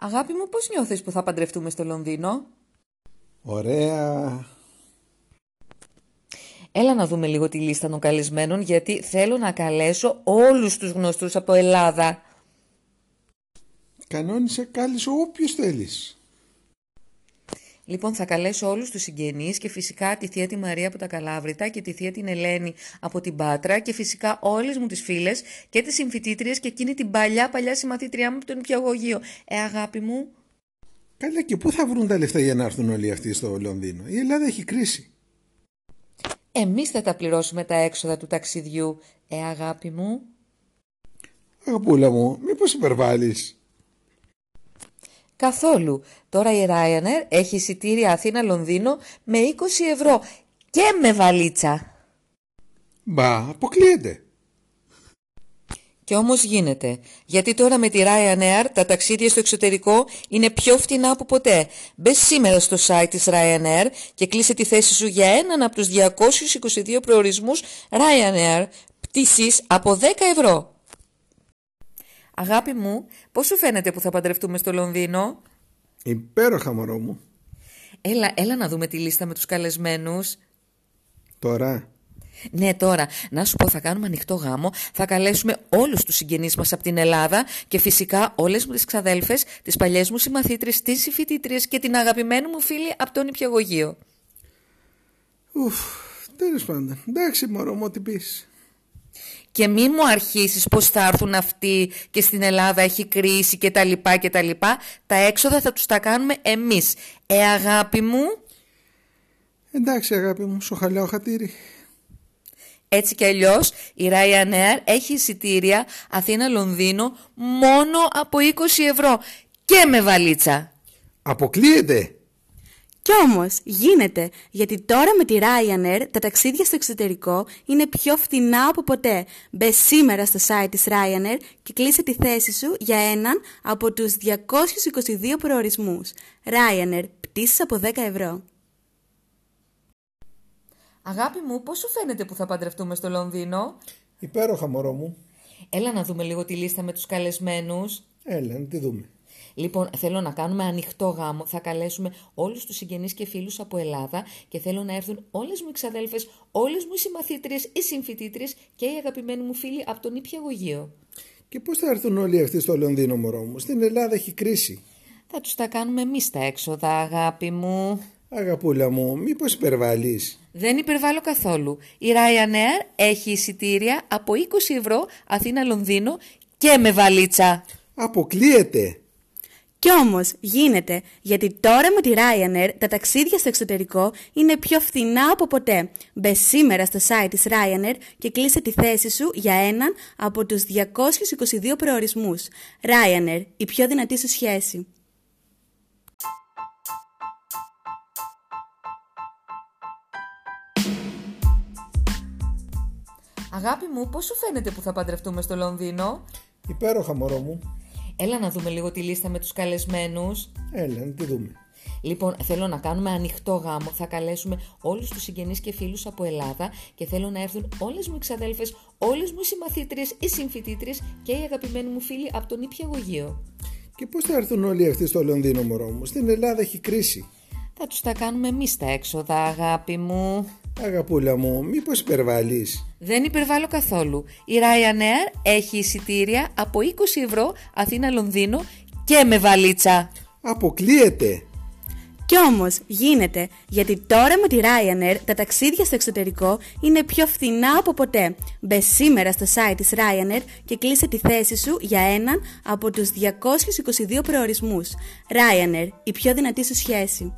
Αγάπη μου, πώς νιώθεις που θα παντρευτούμε στο Λονδίνο; Ωραία. Έλα να δούμε λίγο τη λίστα των καλεσμένων, γιατί θέλω να καλέσω όλους τους γνωστούς από Ελλάδα. Κανόνισε κάλεσε όποιος θέλεις. Λοιπόν, θα καλέσω όλους τους συγγενείς και φυσικά τη θεία τη Μαρία από τα Καλάβρητα και τη θεία την Ελένη από την Πάτρα και φυσικά όλες μου τις φίλες και τις συμφιτήτριες και εκείνη την παλιά παλιά συμμαθήτριά μου από τον Υπηαγωγείο. Ε, αγάπη μου. Καλά και πού θα βρουν τα λεφτά για να έρθουν όλοι αυτοί στο Λονδίνο; Η Ελλάδα έχει κρίση. Εμείς θα τα πληρώσουμε τα έξοδα του ταξιδιού. Ε, αγάπη μου. Αγαπούλα μου, μήπως υπερβάλλεις; Καθόλου. Τώρα η Ryanair έχει εισιτήρια Αθήνα-Λονδίνο με 20 ευρώ και με βαλίτσα. Μπα, αποκλείεται. Και όμως γίνεται. Γιατί τώρα με τη Ryanair τα ταξίδια στο εξωτερικό είναι πιο φτηνά από ποτέ. Μπε σήμερα στο site της Ryanair και κλείσε τη θέση σου για έναν από τους 222 προορισμούς Ryanair. Πτήσεις από 10 ευρώ. Αγάπη μου, πώς σου φαίνεται που θα παντρευτούμε στο Λονδίνο; Υπέροχα μωρό μου. Έλα, έλα να δούμε τη λίστα με τους καλεσμένους. Τώρα. Ναι, τώρα, να σου πω, θα κάνουμε ανοιχτό γάμο. Θα καλέσουμε όλους τους συγγενείς μας από την Ελλάδα και φυσικά όλες μου τις ξαδέλφες, τις παλιές μου συμμαθήτρες, τις συμφοιτήτριες και την αγαπημένη μου φίλη από τον Υπηαγωγείο. Ουφ, τέλος πάντων. Εντάξει μωρό μου, ό,τι πεις και μη μου αρχίσεις πως θα έρθουν αυτοί και στην Ελλάδα έχει κρίση και τα λοιπά και τα λοιπά. Τα έξοδα θα τους τα κάνουμε εμείς. Ε αγάπη μου. Εντάξει αγάπη μου, χαλιάω χατήρι. Έτσι κι αλλιώς η Ryanair έχει εισιτήρια Αθήνα-Λονδίνο μόνο από 20 ευρώ και με βαλίτσα. Αποκλείεται. Κι όμως γίνεται, γιατί τώρα με τη Ryanair τα ταξίδια στο εξωτερικό είναι πιο φθηνά από ποτέ. Μπε σήμερα στο site της Ryanair και κλείσε τη θέση σου για έναν από τους 222 προορισμούς. Ryanair, πτήσεις από 10 ευρώ. Αγάπη μου, πώς σου φαίνεται που θα παντρευτούμε στο Λονδίνο; Υπέροχα μωρό μου. Έλα να δούμε λίγο τη λίστα με τους καλεσμένους. Έλα, να τη δούμε. Λοιπόν, θέλω να κάνουμε ανοιχτό γάμο. Θα καλέσουμε όλους τους συγγενείς και φίλους από Ελλάδα και θέλω να έρθουν όλες μου οι ξαδέλφες, όλες μου οι συμμαθήτριες, οι συμφοιτήτριες και οι αγαπημένοι μου φίλοι από τον Ήπιαγωγείο. Και πώς θα έρθουν όλοι αυτοί στο Λονδίνο, μωρό μου; Στην Ελλάδα έχει κρίση. Θα τους τα κάνουμε εμείς τα έξοδα, αγάπη μου. Αγαπούλα μου, μήπως υπερβάλλεις; Δεν υπερβάλλω καθόλου. Η Ryanair έχει εισιτήρια από 20 ευρώ Αθήνα-Λονδίνο και με βαλίτσα. Αποκλείεται. Κι όμως γίνεται, γιατί τώρα με τη Ryanair τα ταξίδια στο εξωτερικό είναι πιο φθηνά από ποτέ. Μπε σήμερα στο site της Ryanair και κλείσε τη θέση σου για έναν από τους 222 προορισμούς. Ryanair, η πιο δυνατή σου σχέση. Αγάπη μου, πώς σου φαίνεται που θα παντρευτούμε στο Λονδίνο; Υπέροχα μωρό μου. Έλα να δούμε λίγο τη λίστα με τους καλεσμένους. Έλα, να τη δούμε. Λοιπόν, θέλω να κάνουμε ανοιχτό γάμο. Θα καλέσουμε όλους τους συγγενείς και φίλους από Ελλάδα και θέλω να έρθουν όλες μου οι ξαδέλφες, όλες μου οι συμμαθήτριες, οι συμφοιτήτριες και οι αγαπημένοι μου φίλοι από τον Ήπιαγωγείο. Και πώς θα έρθουν όλοι αυτοί στο Λονδίνο, μωρό μου; Στην Ελλάδα έχει κρίση. Θα τους τα κάνουμε εμείς τα έξοδα, αγάπη μου. Αγαπούλα μου, μήπως υπερβάλλεις; Δεν υπερβάλλω καθόλου. Η Ryanair έχει εισιτήρια από 20 ευρώ Αθήνα-Λονδίνο και με βαλίτσα. Αποκλείεται. Κι όμως γίνεται, γιατί τώρα με τη Ryanair τα ταξίδια στο εξωτερικό είναι πιο φθηνά από ποτέ. Μπε σήμερα στο site της Ryanair και κλείσε τη θέση σου για έναν από τους 222 προορισμούς. Ryanair, η πιο δυνατή σου σχέση.